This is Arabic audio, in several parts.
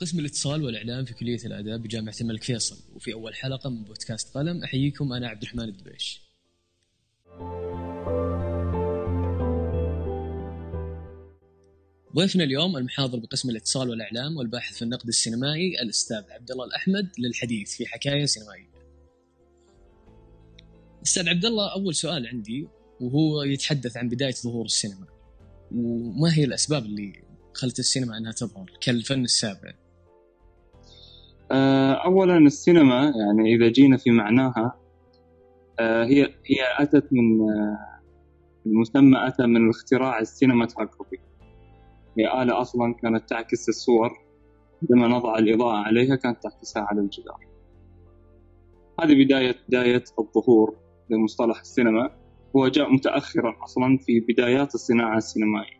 قسم الاتصال والإعلام في كلية الأداب بجامعة الملك فيصل وفي أول حلقة من بودكاست قلم أحييكم أنا عبد الرحمن الدبيش. ضيفنا اليوم المحاضر بقسم الاتصال والإعلام والباحث في النقد السينمائي الأستاذ عبد الله الأحمد للحديث في حكاية سينمائية. أستاذ عبد الله أول سؤال عندي وهو يتحدث عن بداية ظهور السينما. وما هي الأسباب اللي خلت السينما أنها تظهر كالفن السابع؟ آه، اولا السينما يعني إذا جينا في معناها آه، هي هي أتت من آه، المسمى أتى من الاختراع السينماتوجرافي هي آلة أصلا كانت تعكس الصور عندما نضع الإضاءة عليها كانت تعكسها على الجدار. هذه بداية بداية الظهور لمصطلح السينما. هو جاء متأخرا أصلا في بدايات الصناعة السينمائية.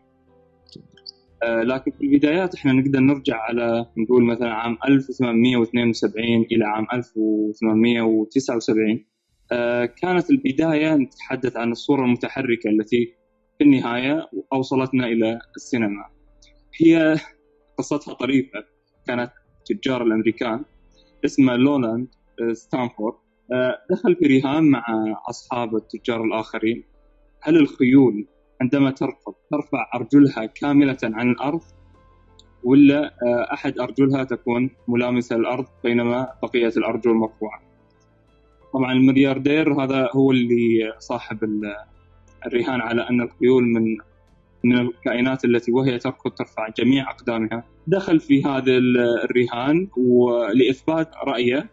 لكن في البدايات إحنا نقدر نرجع على نقول مثلا عام 1872 إلى عام 1879 آه، كانت البداية نتحدث عن الصورة المتحركة التي في النهاية أوصلتنا إلى السينما. هي قصتها طريفة. كانت تجار الأمريكان اسمه لولاند آه، ستانفورد. دخل في رهان مع أصحاب التجار الآخرين. هل الخيول عندما تركض ترفع أرجلها كاملة عن الأرض ولا آه، أحد أرجلها تكون ملامسة للأرض بينما بقية الأرجل مرفوعة. طبعا الملياردير هذا هو اللي صاحب الرهان على أن الخيول من من الكائنات التي وهي تركض ترفع جميع أقدامها. دخل في هذا الرهان ولإثبات رأيه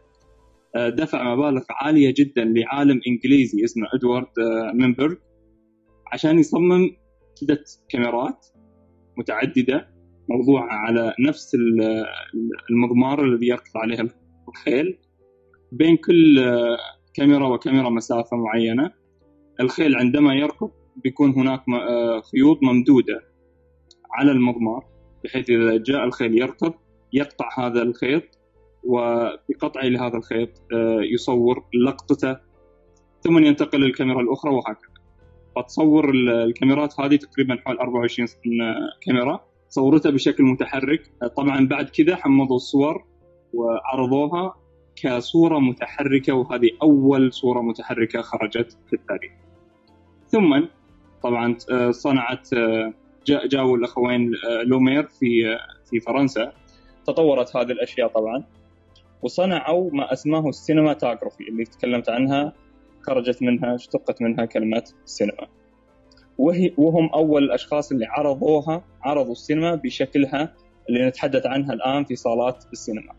آه، دفع مبالغ عالية جدا لعالم إنجليزي اسمه إدوارد آه، مينبرغ عشان يصمم عدة كاميرات متعددة موضوعة على نفس المضمار الذي يركض عليها الخيل. بين كل كاميرا وكاميرا مسافة معينة الخيل عندما يركض بيكون هناك خيوط ممدودة على المضمار بحيث إذا جاء الخيل يركض يقطع هذا الخيط وبقطعه لهذا الخيط آه، يصور لقطته ثم ينتقل للكاميرا الأخرى وهكذا. فتصور الكاميرات هذه تقريبا حوالي 24 كاميرا. صورتها بشكل متحرك. طبعا بعد كذا حمضوا الصور وعرضوها كصورة متحركة وهذه أول صورة متحركة خرجت في التاريخ. ثم طبعا آه، صنعت آه، جاءوا الأخوين آه، لومير في في فرنسا. تطورت هذه الأشياء طبعا. وصنعوا ما أسماه السينماتوجرافي اللي تكلمت عنها. خرجت منها اشتقت منها كلمة السينما. وهي وهم أول الأشخاص اللي عرضوها عرضوا السينما بشكلها اللي نتحدث عنها الآن في صالات السينما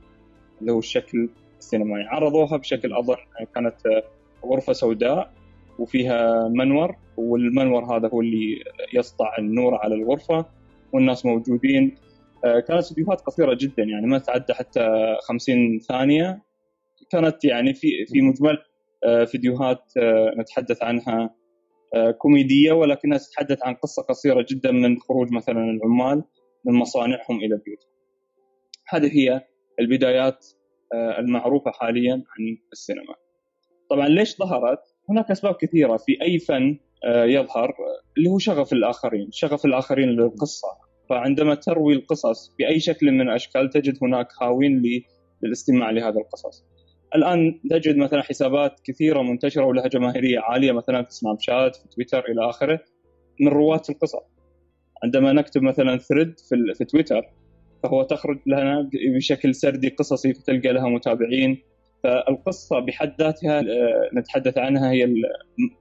اللي هو الشكل السينمائي. عرضوها بشكل أظن كانت غرفة سوداء وفيها منور والمنور هذا هو اللي يسطع النور على الغرفة والناس موجودين. كانت فيديوهات قصيرة جدا يعني ما تعدى حتى 50 ثانية. كانت يعني في في مجمل آه، فيديوهات آه، نتحدث عنها آه، كوميدية ولكنها تتحدث عن قصة قصيرة جدا من خروج مثلا العمال من مصانعهم إلى بيوتهم. هذه هي البدايات المعروفة حاليا عن السينما. طبعا ليش ظهرت؟ هناك أسباب كثيرة في أي فن يظهر اللي هو شغف الآخرين، شغف الآخرين للقصة، فعندما تروي القصص بأي شكل من الأشكال تجد هناك هاوين للاستماع لهذه القصص. الآن تجد مثلا حسابات كثيرة منتشرة ولها جماهيريه عالية مثلا في سناب شات في تويتر إلى آخره من رواة القصص عندما نكتب مثلا ثريد في, في تويتر فهو تخرج لنا بشكل سردي قصصي فتلقى لها متابعين. فالقصة بحد ذاتها آه، نتحدث عنها هي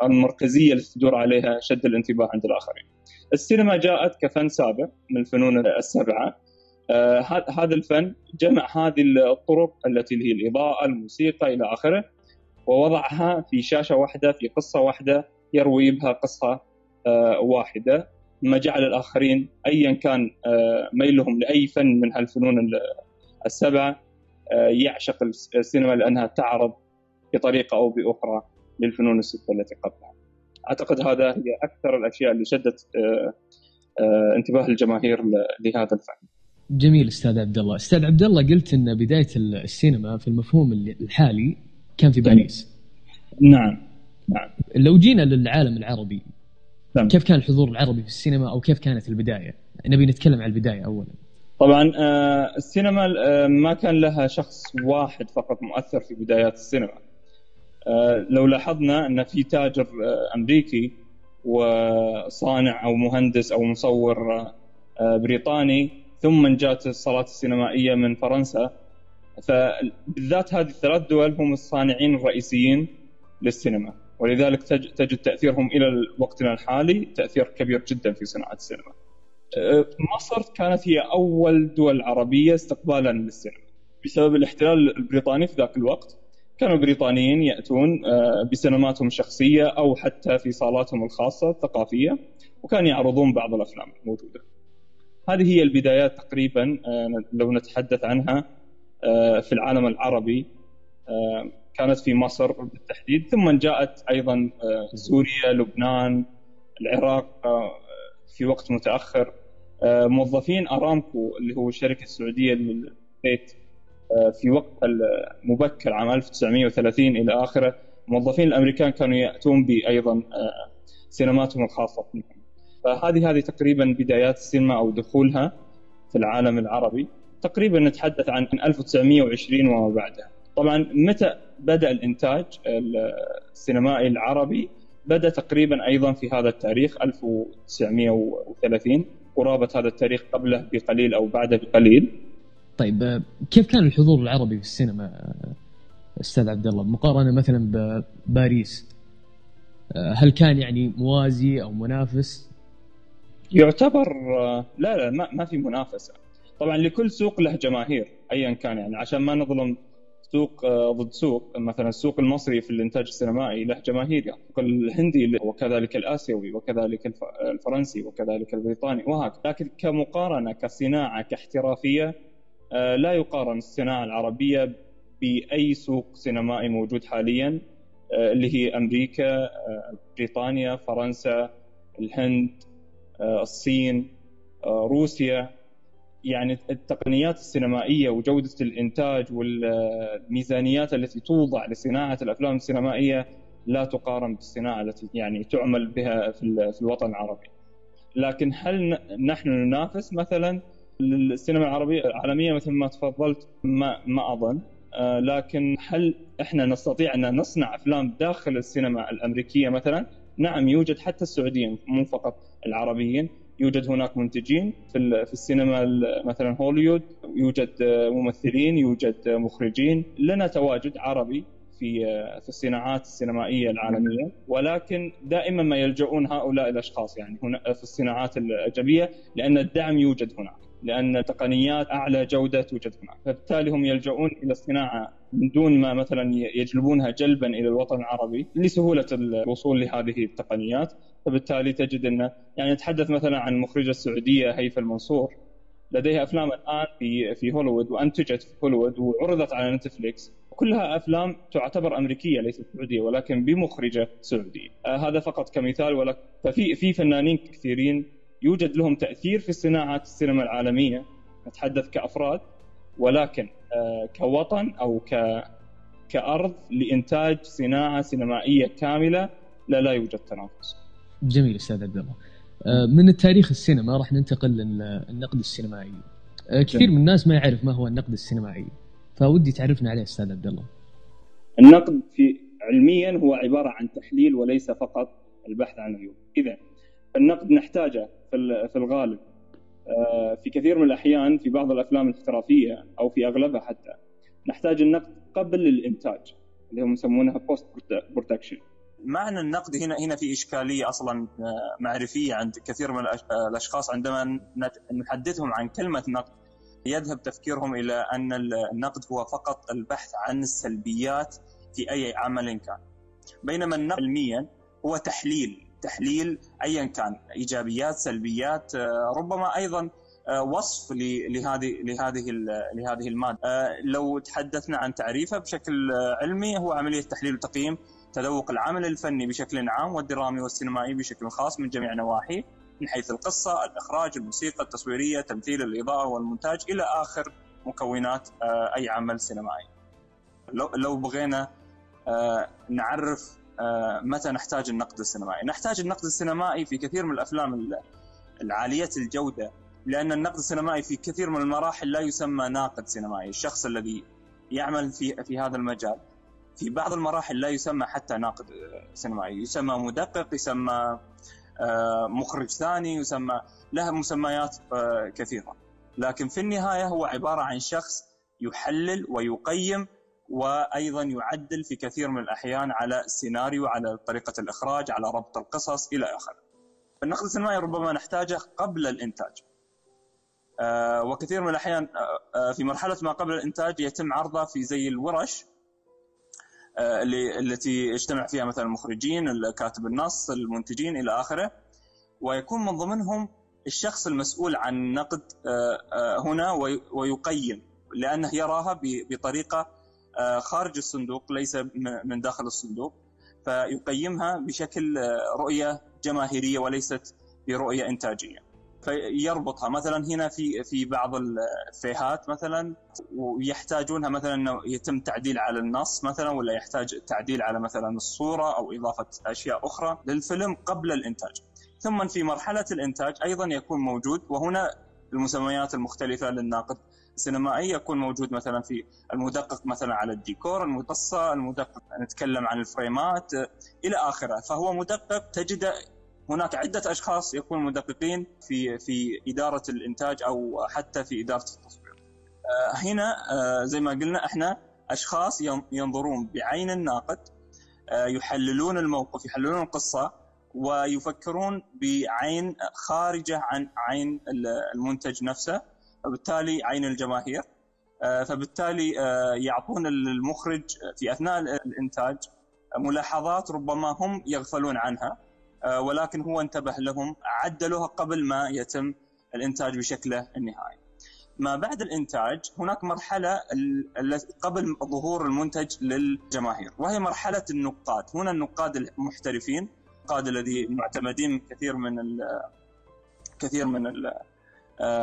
المركزية التي تدور عليها شد الانتباه عند الآخرين. السينما جاءت كفن سابق من الفنون السبعة. هذا الفن جمع هذه الطرق التي هي الإضاءة، الموسيقى إلى آخره ووضعها في شاشة واحدة في قصة واحدة يروي بها قصة آه واحدة ما جعل الآخرين ايا كان آه ميلهم لأي فن من هالفنون السبعة آه، يعشق السينما لأنها تعرض بطريقة أو بأخرى للفنون الستة التي قبلها. أعتقد هذا هي أكثر الأشياء اللي شدت آه، آه، انتباه الجماهير لهذا الفن. جميل أستاذ عبد الله، أستاذ عبد الله قلت إن بداية السينما في المفهوم الحالي كان في باريس. نعم نعم. لو جينا للعالم العربي نعم. كيف كان الحضور العربي في السينما أو كيف كانت البداية؟ نبي نتكلم عن البداية اولا. طبعا آه، السينما آه، ما كان لها شخص واحد فقط مؤثر في بدايات السينما آه، لو لاحظنا أن في تاجر أمريكي وصانع أو مهندس أو مصور بريطاني ثم جاءت الصالات السينمائية من فرنسا فبالذات هذه الثلاث دول هم الصانعين الرئيسيين للسينما ولذلك تجد تأثيرهم إلى وقتنا الحالي تأثير كبير جدا في صناعة السينما. أه، مصر كانت هي أول دول عربية استقبالا للسينما بسبب الاحتلال البريطاني في ذاك الوقت كانوا البريطانيين يأتون أه، بسينماتهم الشخصية أو حتى في صالاتهم الخاصة الثقافية وكانوا يعرضون بعض الأفلام الموجودة. هذه هي البدايات تقريبا أه، لو نتحدث عنها في العالم العربي. كانت في مصر بالتحديد ثم جاءت أيضا سوريا لبنان العراق في وقت متأخر. آه، موظفين أرامكو اللي هو الشركة السعودية للبيت آه، في وقت مبكر عام 1930 إلى آخره الموظفين الأمريكان كانوا يأتون بايضا آه، سينماتهم الخاصة فيهم. فهذه هذه تقريبا بدايات السينما أو دخولها في العالم العربي. تقريبا نتحدث عن 1920 وما بعدها. طبعا متى بدأ الإنتاج السينمائي العربي؟ بدأ تقريبا أيضا في هذا التاريخ 1930 قرابه هذا التاريخ قبله بقليل أو بعده بقليل. طيب كيف كان الحضور العربي في السينما أستاذ عبد الله؟ مقارنة مثلا بباريس هل كان يعني موازي أو منافس؟ يعتبر لا لا ما, ما في منافسة. طبعا لكل سوق له جماهير ايا كان يعني. عشان ما نظلم سوق آه، ضد سوق مثلا السوق المصري في الإنتاج السينمائي له جماهير يعني الهندي وكذلك الآسيوي وكذلك الفرنسي وكذلك البريطاني وهكذا. لكن كمقارنة كصناعة كاحترافية آه، لا يقارن الصناعة العربية بأي سوق سينمائي موجود حاليا آه، اللي هي أمريكا بريطانيا فرنسا الهند الصين روسيا يعني التقنيات السينمائية وجودة الإنتاج والميزانيات التي توضع لصناعة الأفلام السينمائية لا تقارن بالصناعة التي يعني تعمل بها في الوطن العربي. لكن هل نحن ننافس مثلا السينما العربية العالمية مثل ما تفضلت ما ما أظن آه، لكن هل إحنا نستطيع أن نصنع أفلام داخل السينما الأمريكية مثلا؟ نعم يوجد حتى السعوديين مو فقط العربيين. يوجد هناك منتجين في في السينما مثلا هوليوود يوجد ممثلين يوجد مخرجين. لنا تواجد عربي في في الصناعات السينمائية العالمية. ولكن دائما ما يلجؤون هؤلاء الأشخاص يعني هنا في الصناعات الأجنبية لأن الدعم يوجد هناك لأن تقنيات أعلى جودة توجد هناك. فبالتالي هم يلجؤون إلى الصناعة من دون ما مثلا يجلبونها جلبا إلى الوطن العربي لسهولة الوصول لهذه التقنيات. فبالتالي تجد أنه يعني نتحدث مثلا عن المخرجه السعودية هيفا المنصور. لديها أفلام الآن في في هوليوود وانتجت في هوليوود وعرضت على نتفليكس. كلها أفلام تعتبر أمريكية ليست سعودية ولكن بمخرجة سعودية. آه هذا فقط كمثال ولكن ففي في فنانين كثيرين يوجد لهم تأثير في صناعة السينما العالمية. نتحدث كأفراد ولكن آه كوطن أو ك كأرض لإنتاج صناعة سينمائية كاملة لا لا يوجد تنافس. جميل أستاذ عبد الله. آه، من التاريخ السينما راح ننتقل للنقد السينمائي. آه، كثير من الناس ما يعرف ما هو النقد السينمائي فودي تعرفنا عليه أستاذ عبد الله. النقد في علميا هو عبارة عن تحليل وليس فقط البحث عن عيوب. إذا النقد نحتاجه في الغالب آه، في كثير من الأحيان في بعض الأفلام الاحترافية أو في أغلبها حتى نحتاج النقد قبل الإنتاج اللي هم يسمونها post production معنى النقد هنا هنا في إشكالية أصلا آه، معرفية عند كثير من آه، الأشخاص عندما نحدثهم عن كلمة نقد. يذهب تفكيرهم إلى أن النقد هو فقط البحث عن السلبيات في أي عمل كان. بينما النقد علميا هو تحليل تحليل ايا كان إيجابيات سلبيات آه، ربما أيضا وصف لهذه لهذه لهذه المادة. لو تحدثنا عن تعريفه بشكل علمي هو عملية تحليل وتقييم. تذوق العمل الفني بشكل عام والدرامي والسينمائي بشكل خاص من جميع نواحيه من حيث القصة الإخراج الموسيقى التصويرية تمثيل الإضاءة والمونتاج إلى آخر مكونات آه، أي عمل سينمائي. لو لو بغينا آه، نعرف آه، متى نحتاج النقد السينمائي. نحتاج النقد السينمائي في كثير من الأفلام العالية الجودة لأن النقد السينمائي في كثير من المراحل لا يسمى ناقد سينمائي، الشخص الذي يعمل في في هذا المجال في بعض المراحل لا يسمى حتى ناقد سينمائي، يسمى مدقق، يسمى آه، مخرج ثاني، يسمى له مسميات آه، كثيرة. لكن في النهاية هو عبارة عن شخص يحلل ويقيم وأيضا يعدل في كثير من الأحيان على السيناريو، على طريقة الإخراج، على ربط القصص إلى آخره. النقد السينمائي ربما نحتاجه قبل الإنتاج. آه، وكثير من الأحيان آه، في مرحلة ما قبل الإنتاج يتم عرضه في زي الورش اللي التي يجتمع فيها مثلا المخرجين، كاتب النص، المنتجين إلى آخره. ويكون من ضمنهم الشخص المسؤول عن النقد هنا ويقيم لأنه يراها بطريقة آه، خارج الصندوق ليس من داخل الصندوق. فيقيمها بشكل آه، رؤية جماهيرية وليست برؤية إنتاجية. فيربطها مثلا هنا في في بعض الفيهات مثلا ويحتاجونها مثلا إنه يتم تعديل على النص مثلا ولا يحتاج تعديل على مثلا الصورة أو إضافة أشياء أخرى للفيلم قبل الإنتاج. ثم في مرحلة الإنتاج أيضا يكون موجود وهنا المسميات المختلفة للناقد السينمائي يكون موجود مثلا في المدقق مثلا على الديكور المقصة المدقق نتكلم عن الفريمات إلى آخره. فهو مدقق تجد هناك عدة أشخاص يكونوا مدققين في في إدارة الإنتاج أو حتى في إدارة التصوير. آه، هنا آه، زي ما قلنا إحنا أشخاص ينظرون بعين الناقد آه، يحللون الموقف يحللون القصة ويفكرون بعين خارجة عن عين المنتج نفسه وبالتالي عين الجماهير. فبالتالي يعطون المخرج في أثناء الإنتاج ملاحظات ربما هم يغفلون عنها. ولكن هو انتبه لهم عدلوها قبل ما يتم الإنتاج بشكله النهائي. ما بعد الإنتاج هناك مرحلة قبل ظهور المنتج للجماهير وهي مرحلة النقاد، هنا النقاد المحترفين النقاد الذي معتمدين كثير من كثير من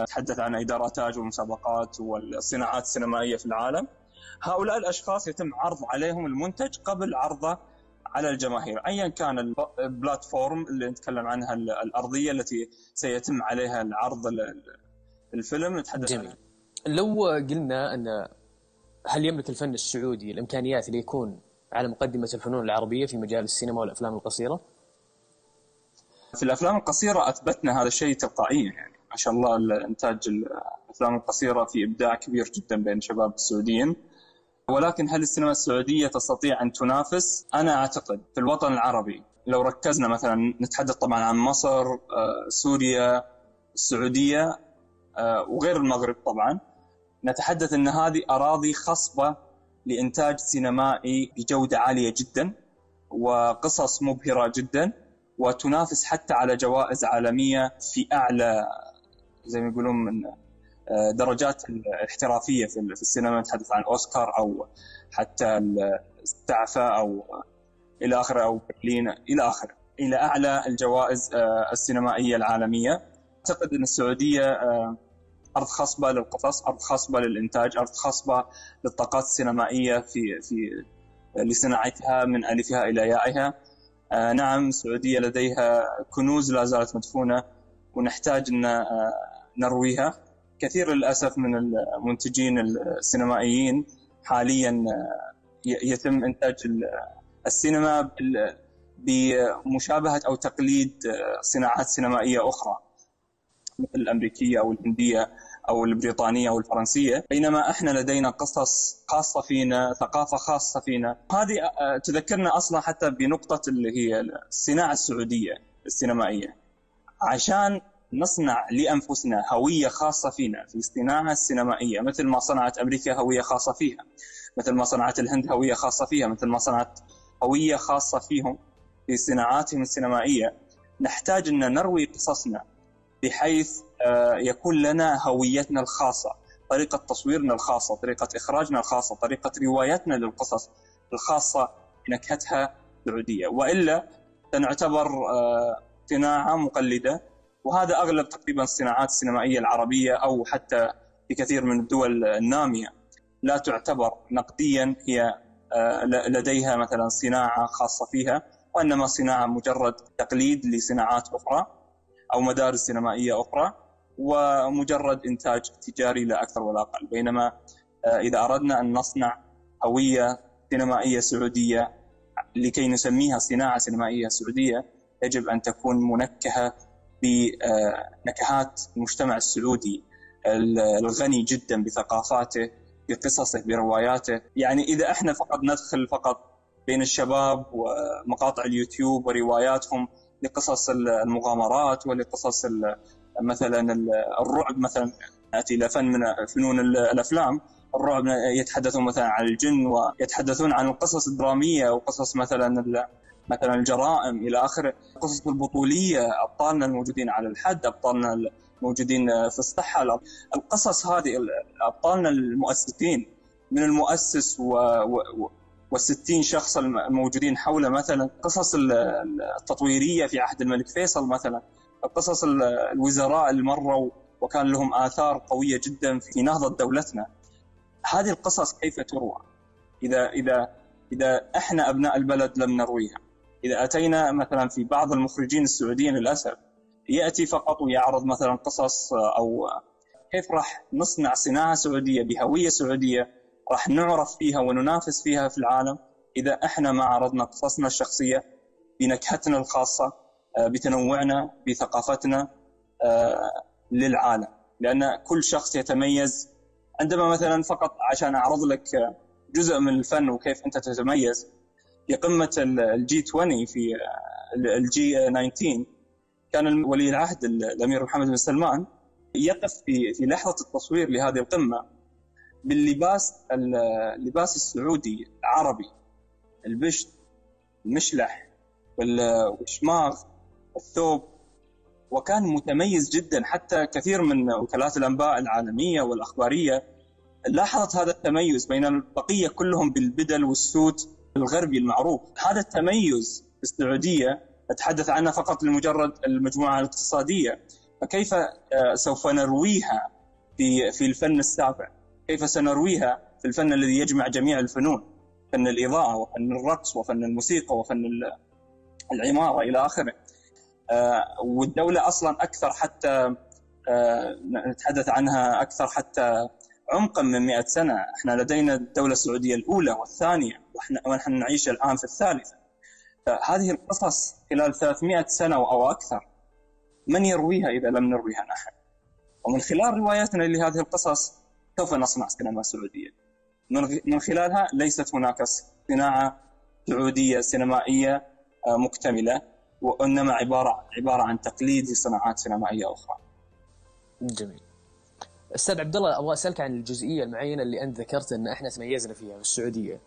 تحدث عن ادارات والمسابقات والصناعات السينمائية في العالم هؤلاء الأشخاص يتم عرض عليهم المنتج قبل عرضه على الجماهير ايا كان البلاتفورم اللي نتكلم عنها الأرضية التي سيتم عليها العرض الفيلم نتحدث جميل عنها. لو قلنا أن هل يملك الفن السعودي الإمكانيات اللي يكون على مقدمة الفنون العربية في مجال السينما والأفلام القصيرة؟ في الأفلام القصيرة أثبتنا هذا الشيء تلقائيا يعني ما شاء الله الإنتاج الأفلام القصيرة في إبداع كبير جدا بين الشباب السعوديين ولكن هل السينما السعودية تستطيع أن تنافس؟ أنا أعتقد في الوطن العربي لو ركزنا مثلا نتحدث طبعا عن مصر، آه، سوريا، السعودية آه، وغير المغرب طبعا نتحدث إن هذه أراضي خصبة لإنتاج سينمائي بجودة عالية جدا وقصص مبهرة جدا وتنافس حتى على جوائز عالمية في أعلى زي ما يقولون من درجات الاحترافية في السينما نتحدث عن أوسكار أو حتى السعفه أو إلى آخره أو برلين إلى آخره إلى أعلى الجوائز آه، السينمائية العالمية أعتقد أن السعودية آه، أرض خصبه للقصص، أرض خصبه للإنتاج، أرض خصبه للطاقات السينمائية في في لصناعتها من آلفها إلى يائها. نعم السعودية لديها كنوز لا زالت مدفونة ونحتاج أن نرويها كثير للأسف من المنتجين السينمائيين حاليا يتم إنتاج السينما بمشابهة أو تقليد صناعات سينمائية أخرى مثل الأمريكية أو الهندية أو البريطانية أو الفرنسية. بينما إحنا لدينا قصص خاصة فينا ثقافة خاصة فينا. هذه تذكرنا أصلا حتى بنقطة اللي هي الصناعة السعودية السينمائية. عشان نصنع لأنفسنا هوية خاصة فينا في الصناعه السينمائيه مثل ما صنعت أمريكا هوية خاصة فيها مثل ما صنعت الهند هوية خاصة فيها مثل ما صنعت هويه خاصة فيهم في صناعاتهم السينمائية. نحتاج أن نروي قصصنا بحيث آه، يكون لنا هويتنا الخاصة طريقة تصويرنا الخاصة طريقة إخراجنا الخاصة طريقة روايتنا للقصص الخاصة بنكهتها سعودية. وإلا سنعتبر آه، صناعه مقلدة وهذا أغلب تقريبا الصناعات السينمائية العربية أو حتى في كثير من الدول النامية. لا تعتبر نقديا هي آه، لديها مثلا صناعة خاصة فيها وإنما صناعة مجرد تقليد لصناعات أخرى أو مدارس سينمائية أخرى ومجرد إنتاج تجاري لا أكثر ولا أقل. بينما آه، إذا أردنا أن نصنع هوية سينمائية سعودية لكي نسميها صناعة سينمائية سعودية يجب أن تكون منكهة بنكهات المجتمع السعودي الغني جدا بثقافاته بقصصه برواياته. يعني إذا إحنا فقط ندخل فقط بين الشباب ومقاطع اليوتيوب ورواياتهم لقصص المغامرات ولقصص مثلا الرعب مثلا نأتي إلى فن من فنون الأفلام. الرعب يتحدثون مثلا عن الجن ويتحدثون عن القصص الدراميه وقصص مثلا مثلا الجرائم إلى آخره. القصص البطولية أبطالنا الموجودين على الحد أبطالنا الموجودين في الصحة. القصص هذه أبطالنا المؤسسين من المؤسس و... و... وال60 شخص الموجودين حوله مثلا. قصص التطويرية في عهد الملك فيصل مثلا. قصص الوزراء اللي مروا وكان لهم آثار قوية جدا في نهضة دولتنا. هذه القصص كيف تروى؟ إذا إذا إذا إحنا أبناء البلد لم نرويها. إذا أتينا مثلا في بعض المخرجين السعوديين للأسف يأتي فقط ويعرض مثلا قصص أو كيف راح نصنع صناعة سعودية بهوية سعودية راح نعرف فيها وننافس فيها في العالم. إذا إحنا ما عرضنا قصصنا الشخصية بنكهتنا الخاصة آه، بتنوعنا بثقافتنا آه، للعالم. لأن كل شخص يتميز. عندما مثلا فقط عشان أعرض لك جزء من الفن وكيف أنت تتميز في قمة ال G20 في ال G19 كان ولي العهد الأمير محمد بن سلمان يقف في في لحظة التصوير لهذه القمة باللباس اللباس السعودي العربي. البشت المشلح والشماغ الثوب. وكان متميز جدا حتى كثير من وكالات الأنباء العالمية والأخبارية لاحظت هذا التميز بين البقية كلهم بالبدل والسوت. الغربي المعروف. هذا التميز في السعودية أتحدث عنه فقط لمجرد المجموعة الاقتصادية. فكيف آه، سوف نرويها في في الفن السابع؟ كيف سنرويها في الفن الذي يجمع جميع الفنون؟ فن الإضاءة وفن الرقص وفن الموسيقى وفن العمارة إلى آخره. آه، والدولة أصلا أكثر حتى آه، نتحدث عنها أكثر حتى عمقا من 100 سنة، إحنا لدينا الدولة السعودية الأولى والثانية وإحنا ونحن نعيش الآن في الثالثة. فهذه القصص خلال 300 سنة أو أكثر من يرويها إذا لم نرويها نحن؟ ومن خلال رواياتنا لهذه القصص سوف نصنع سينما سعودية. من خلالها ليست هناك صناعة سعودية سينمائية آه، مكتملة وإنما عباره عبارة عن تقليد لصناعات سينمائية أخرى. جميل. أستاذ عبد الله أبغى أسألك عن الجزئية المعينة اللي أنت ذكرت إن إحنا تميزنا فيها في السعودية.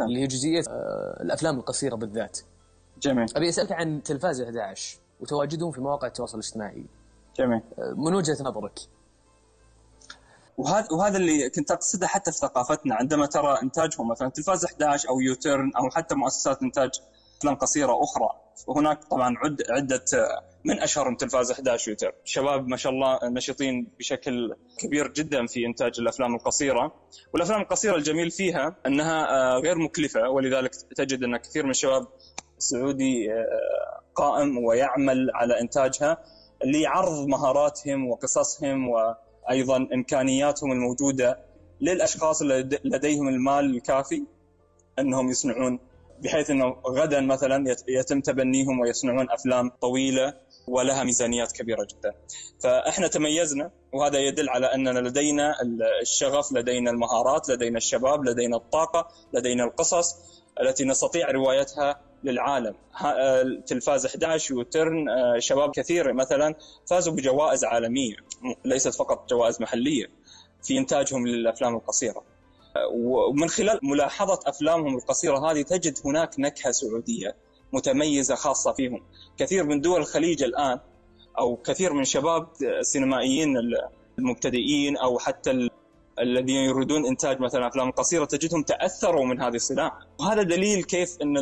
نعم. اللي هي جزئية آه، الأفلام القصيرة بالذات. جميل. أبي أسألك عن تلفاز 11 وتواجدهم في مواقع التواصل الاجتماعي. جميل. آه، من وجهة نظرك وهذا وهذا اللي كنت أقصده حتى في ثقافتنا عندما ترى إنتاجهم مثلا تلفاز 11 أو يوتيرن أو حتى مؤسسات إنتاج أفلام قصيرة أخرى. وهناك طبعا عد عدة من اشهرهم تلفاز 11 يوتر شباب ما شاء الله نشيطين بشكل كبير جدا في إنتاج الأفلام القصيرة. والأفلام القصيرة الجميل فيها أنها آه، غير مكلفة ولذلك تجد أن كثير من الشباب السعودي آه، قائم ويعمل على إنتاجها لعرض مهاراتهم وقصصهم وأيضا إمكانياتهم الموجودة للأشخاص لديهم المال الكافي أنهم يصنعون بحيث إنه غدا مثلا يتم تبنيهم ويصنعون أفلام طويلة ولها ميزانيات كبيرة جدا. فإحنا تميزنا وهذا يدل على أننا لدينا الشغف، لدينا المهارات، لدينا الشباب، لدينا الطاقة، لدينا القصص التي نستطيع روايتها للعالم. تلفاز 11 وترن آه، شباب كثير مثلا فازوا بجوائز عالمية ليست فقط جوائز محلية في إنتاجهم للأفلام القصيرة. ومن خلال ملاحظة أفلامهم القصيرة هذه تجد هناك نكهة سعودية متميزة خاصة فيهم. كثير من دول الخليج الآن أو كثير من شباب السينمائيين المبتدئين أو حتى الذين يريدون إنتاج مثلا أفلام قصيرة تجدهم تأثروا من هذه الصناعة. وهذا دليل كيف أن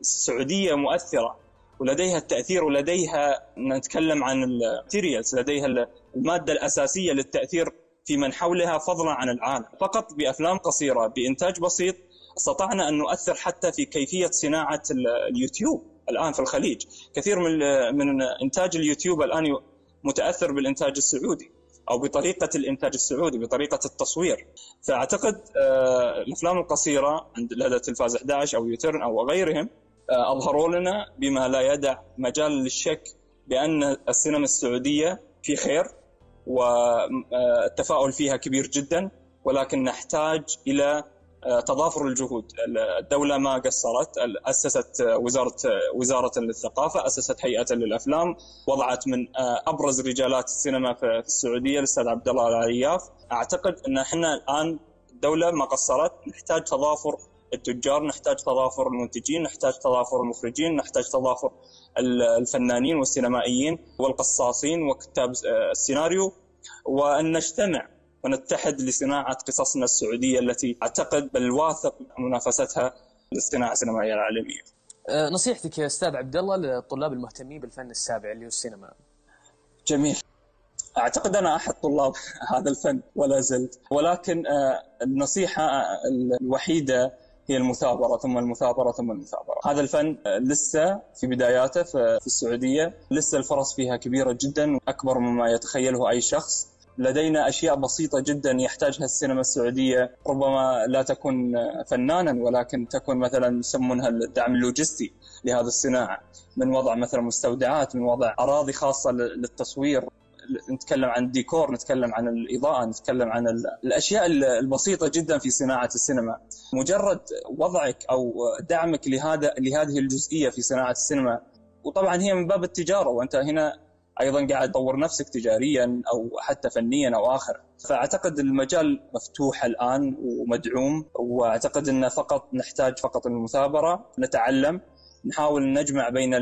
السعودية مؤثرة ولديها التأثير ولديها نتكلم عن ال materials لديها المادة الأساسية للتأثير في من حولها فضلا عن العالم. فقط بأفلام قصيرة بإنتاج بسيط استطعنا أن نؤثر حتى في كيفية صناعة اليوتيوب الآن في الخليج. كثير من من إنتاج اليوتيوب الآن متأثر بالإنتاج السعودي أو بطريقة الإنتاج السعودي بطريقة التصوير. فأعتقد آه، الأفلام القصيرة عند لدى تلفاز 11 أو يوترن أو غيرهم آه، أظهروا لنا بما لا يدع مجال للشك بأن السينما السعودية في خير. والتفاؤل فيها كبير جدا ولكن نحتاج إلى آه، تضافر الجهود الدولة ما قصرت أسست وزارة وزارة الثقافة أسست هيئة للأفلام وضعت من آه، أبرز رجالات السينما في السعودية الأستاذ عبد الله العياف أعتقد أن إحنا الآن الدولة ما قصرت نحتاج تضافر التجار نحتاج تضافر المنتجين نحتاج تضافر المخرجين نحتاج تضافر الفنانين والسينمائيين والقصاصين وكتاب آه، السيناريو. وأن نجتمع ونتحد لصناعة قصصنا السعودية التي أعتقد بل واثق منافستها للصناعة السينمائية العالمية. أه، نصيحتك يا أستاذ عبد الله للطلاب المهتمين بالفن السابع اللي هو السينما. جميل. أعتقد أنا أحد طلاب هذا الفن ولا زلت. ولكن أه، النصيحة الوحيدة هي المثابرة ثم المثابرة ثم المثابرة. هذا الفن أه، لسه في بداياته في السعودية. لسه الفرص فيها كبيرة جدا أكبر مما يتخيله أي شخص. لدينا أشياء بسيطة جدا يحتاجها السينما السعودية. ربما لا تكون فنانا ولكن تكون مثلا يسمونها الدعم اللوجستي لهذه الصناعة. من وضع مثلا مستودعات من وضع أراضي خاصة للتصوير. نتكلم عن الديكور نتكلم عن الإضاءة نتكلم عن الأشياء البسيطة جدا في صناعة السينما. مجرد وضعك أو دعمك لهذا لهذه الجزئية في صناعة السينما وطبعا هي من باب التجارة وأنت هنا أيضا قاعد تطور نفسك تجاريا أو حتى فنيا أو آخر. فأعتقد المجال مفتوح الآن ومدعوم وأعتقد إن فقط نحتاج فقط المثابرة نتعلم نحاول نجمع بين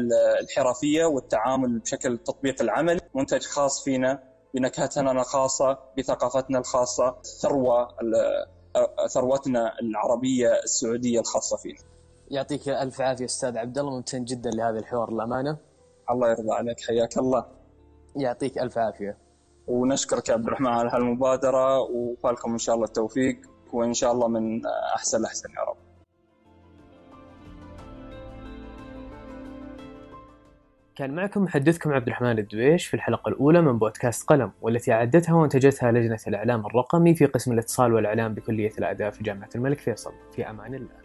الحرفية والتعامل بشكل التطبيق العملي منتج خاص فينا بنكهتنا الخاصة بثقافتنا الخاصة ثروة ثروتنا العربية السعودية الخاصة فينا. يعطيك ألف عافية أستاذ عبد الله ممتن جدا لهذا الحوار الامانه. الله يرضى عليك حياك الله. يعطيك ألف عافية ونشكرك يا عبد الرحمن على هالمبادرة وفالكم إن شاء الله التوفيق وإن شاء الله من أحسن لأحسن يا رب كان معكم محدثكم عبد الرحمن الدويش في الحلقة الأولى من بودكاست قلم والتي أعدتها وانتجتها لجنة الإعلام الرقمي في قسم الاتصال والإعلام بكلية الآداب في جامعة الملك فيصل. في أمان الله.